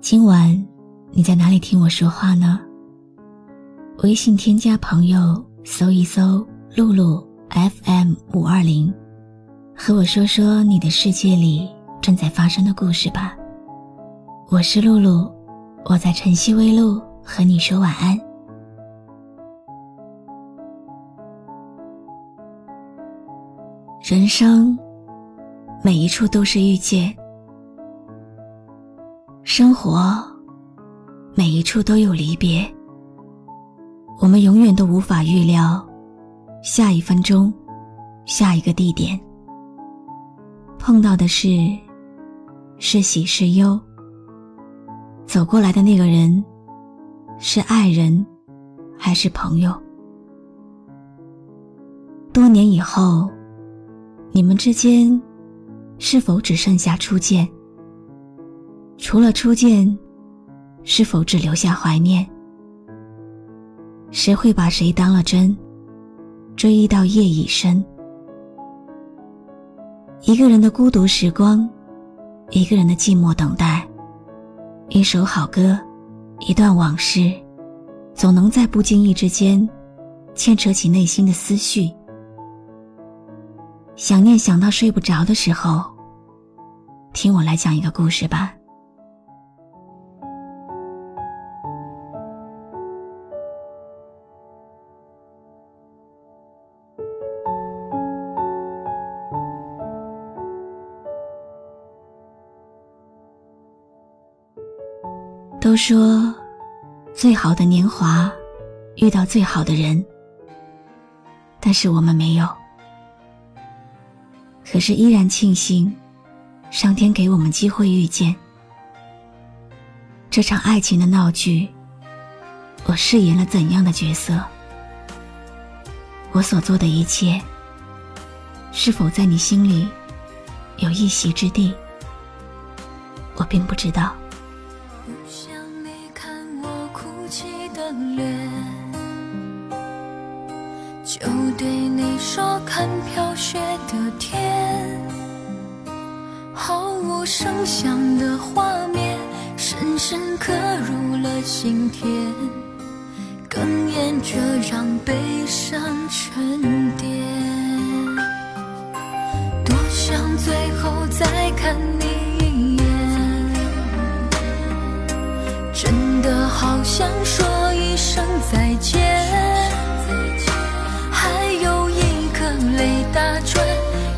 今晚你在哪里听我说话呢？微信添加朋友，搜一搜“露露 FM 五二零”，和我说说你的世界里正在发生的故事吧。我是露露，我在晨曦微露和你说晚安。人生每一处都是遇见。生活，每一处都有离别。我们永远都无法预料，下一分钟，下一个地点，碰到的是，是喜是忧。走过来的那个人，是爱人，还是朋友？多年以后，你们之间，是否只剩下初见？除了初见，是否只留下怀念？谁会把谁当了真，追忆到夜已深？一个人的孤独时光，一个人的寂寞等待，一首好歌，一段往事，总能在不经意之间，牵扯起内心的思绪。想念想到睡不着的时候，听我来讲一个故事吧。都说，最好的年华，遇到最好的人。但是我们没有。可是依然庆幸，上天给我们机会遇见。这场爱情的闹剧，我饰演了怎样的角色？我所做的一切，是否在你心里有一席之地？我并不知道。的脸就对你说看飘雪的天，毫无声响的画面，深深刻入了心田，哽咽着让悲伤沉淀。多想最后再看你一眼，真的好想说声再见。还有一颗泪打转，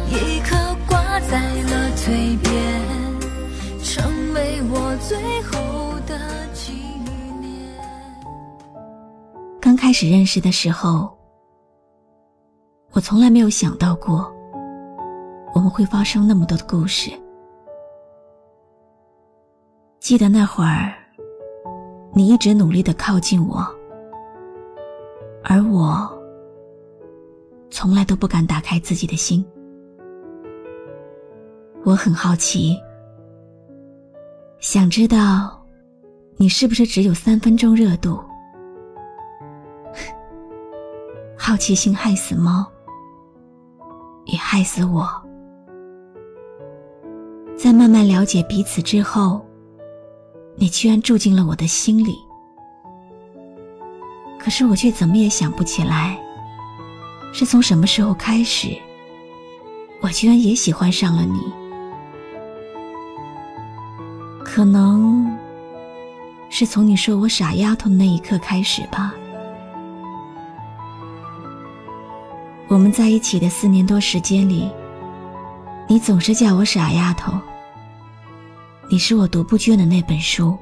一颗挂在了嘴边，成为我最后的纪念。刚开始认识的时候，我从来没有想到过，我们会发生那么多的故事。记得那会儿，你一直努力的靠近我，而我。从来都不敢打开自己的心，我很好奇，想知道你是不是只有三分钟热度？好奇心害死猫，也害死我。在慢慢了解彼此之后，你居然住进了我的心里，可是我却怎么也想不起来。是从什么时候开始，我居然也喜欢上了你？可能是从你说我傻丫头的那一刻开始吧。我们在一起的四年多时间里，你总是叫我傻丫头。你是我读不倦的那本书，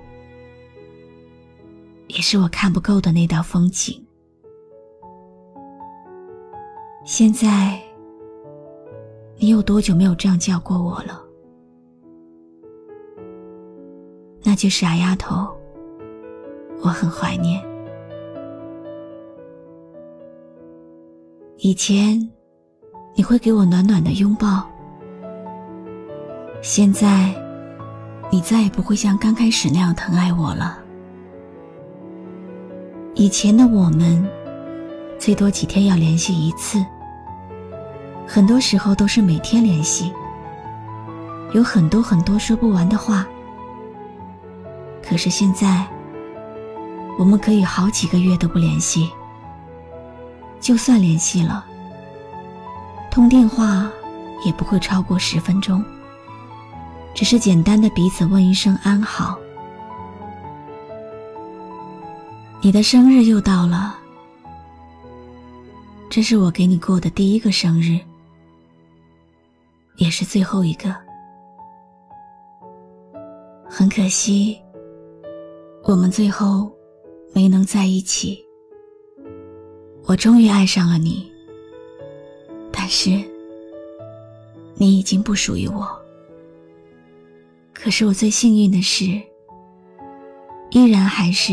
也是我看不够的那道风景。现在，你有多久没有这样叫过我了？那句傻丫头，我很怀念。以前，你会给我暖暖的拥抱，现在，你再也不会像刚开始那样疼爱我了。以前的我们，最多几天要联系一次，很多时候都是每天联系，有很多很多说不完的话。可是现在，我们可以好几个月都不联系。就算联系了，通电话也不会超过十分钟，只是简单的彼此问一声安好。你的生日又到了，这是我给你过的第一个生日，也是最后一个。很可惜。我们最后没能在一起。我终于爱上了你，但是你已经不属于我。可是我最幸运的是，依然还是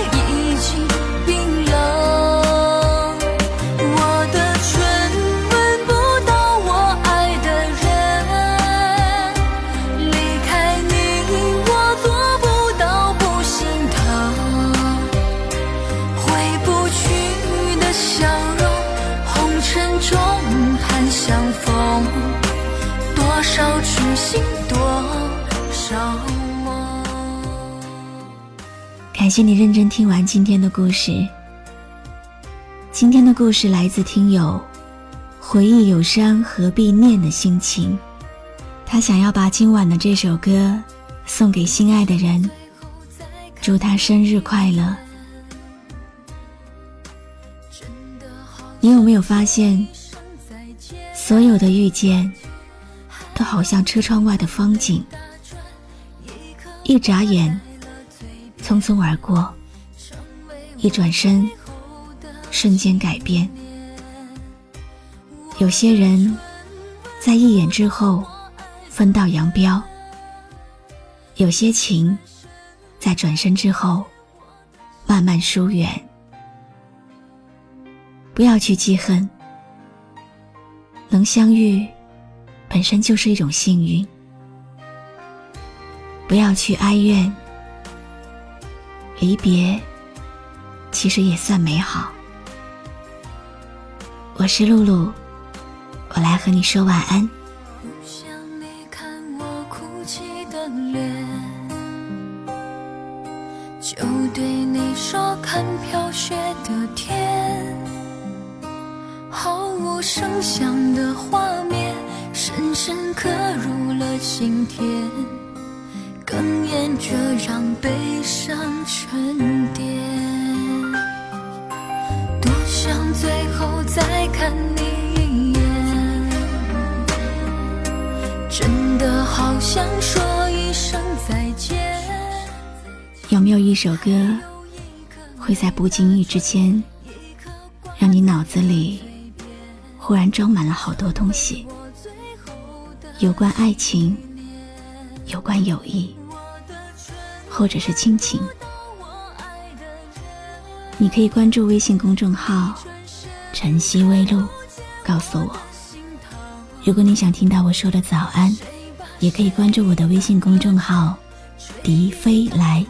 感谢你认真听完今天的故事。今天的故事来自听友“回忆有伤何必念”的心情，他想要把今晚的这首歌送给心爱的人，祝他生日快乐。你有没有发现，所有的遇见？都好像车窗外的风景，一眨眼，匆匆而过；一转身，瞬间改变。有些人，在一眼之后分道扬镳；有些情，在转身之后慢慢疏远。不要去记恨，能相遇。本身就是一种幸运，不要去哀怨。离别，其实也算美好。我是露露，我来和你说晚安想你看我哭泣的脸。就对你说看飘雪的天，毫无声响的画面。深深刻入了心田，哽咽着让悲伤沉淀。多想最后再看你一眼，真的好想说一声再见。有没有一首歌，会在不经意之间，让你脑子里忽然装满了好多东西？有关爱情，有关友谊，或者是亲情，你可以关注微信公众号“晨曦微露”，告诉我。如果你想听到我说的早安，也可以关注我的微信公众号“笛飞来”。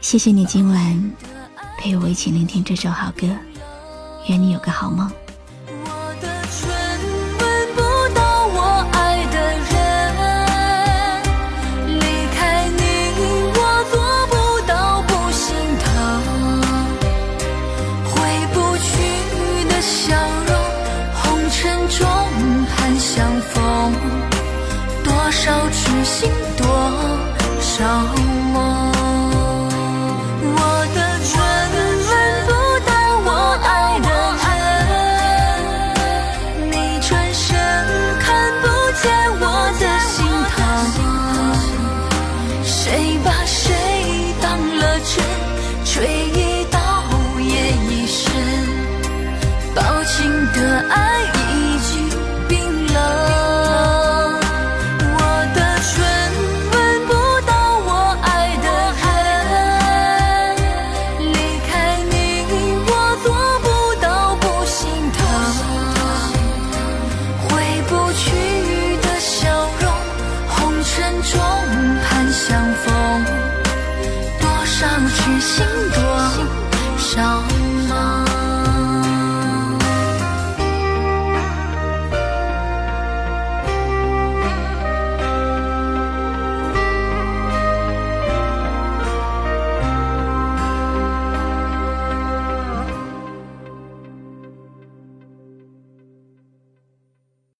谢谢你今晚陪我一起聆听这首好歌，愿你有个好梦。多少， 걸어.